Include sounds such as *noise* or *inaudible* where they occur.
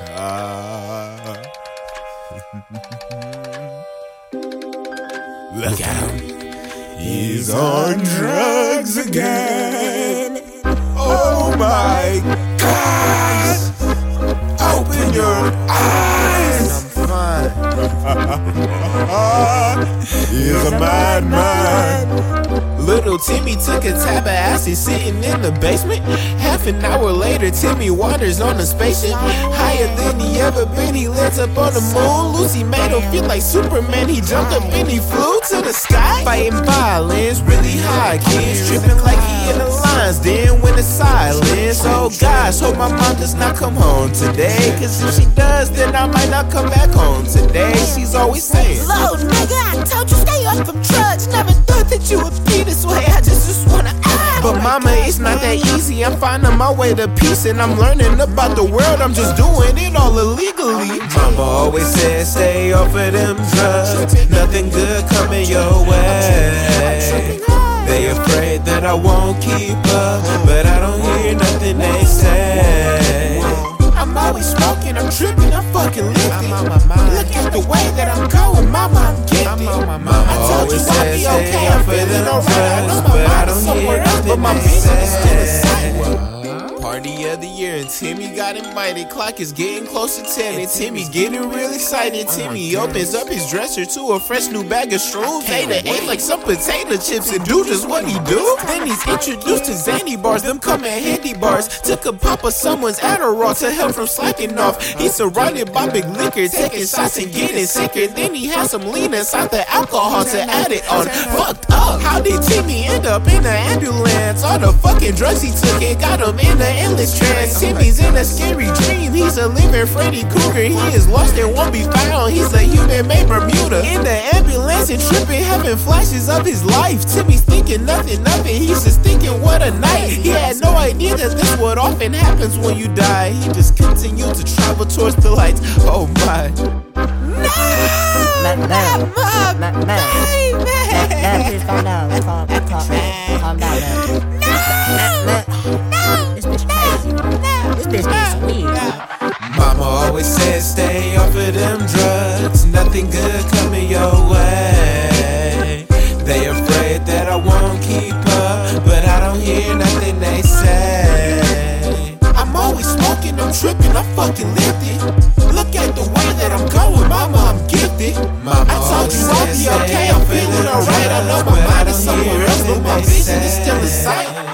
Ah. *laughs* Look out. He's on drugs again. Oh my God. Open your eyes. *laughs* He's a madman. Little Timmy took a tab of acid sitting in the basement. Half an hour later, Timmy wanders on a spaceship. Higher than he ever been, he lands up on the moon. Lucy made him feel like Superman. He jumped up and he flew to the sky. Fighting violence, really high kids. Tripping like he in the lines. Then when the silence, oh gosh, hope my mom does not come home today. Cause if she does, then I might not come back home today. She's always saying, Low nigga, I told you stay off them drugs. Never thought that you would be this that easy. I'm finding my way to peace and I'm learning about the world. I'm just doing it all illegally. Mama always said, stay off of them drugs. Nothing good coming your way. They afraid that I won't keep up, but I don't hear nothing they say. I'm always smoking, I'm tripping, I'm fucking lifted. Look at the way that I'm going, mama, I'm gifted. I told you I'd be okay, I'm feeling alright. I know my mind is somewhere else, but my vision is still the same. Party of the year and Timmy got invited. Clock is getting close to 10 and Timmy getting real excited. Timmy opens up his dresser to a fresh new bag of shrooms. Ate a ate like some potato chips and do just what he do. Then he's introduced to Xanny bars, them come in handy bars. Took a pop of someone's Adderall to help from slacking off. He's surrounded by big liquor, taking shots and getting sicker. Then he has some lean inside the alcohol to add it on. Fucked up. How did Timmy end up in an ambulance? All the fucking drugs he took it got him in an endless trance. Timmy's in a scary dream. He's a living Freddy Krueger. He is lost and won't be found. He's a human made Bermuda. In the ambulance and tripping, having flashes of his life. Timmy's thinking nothing it. He's just thinking what a night. He had no idea that this what often happens when you die. He just continued to travel towards the lights. Oh my. No, No, no, not my no, no. baby. No, please calm always says stay off of them drugs. Nothing good coming your way. They afraid that I won't keep up, but I don't hear nothing they say. I'm always smoking, I'm tripping, I'm fucking lifted. Look at the way that I'm going, mama, I'm gifted. Mama I told you I'll be okay, I'm feeling alright. I know my mind is somewhere else, but my vision is still the same.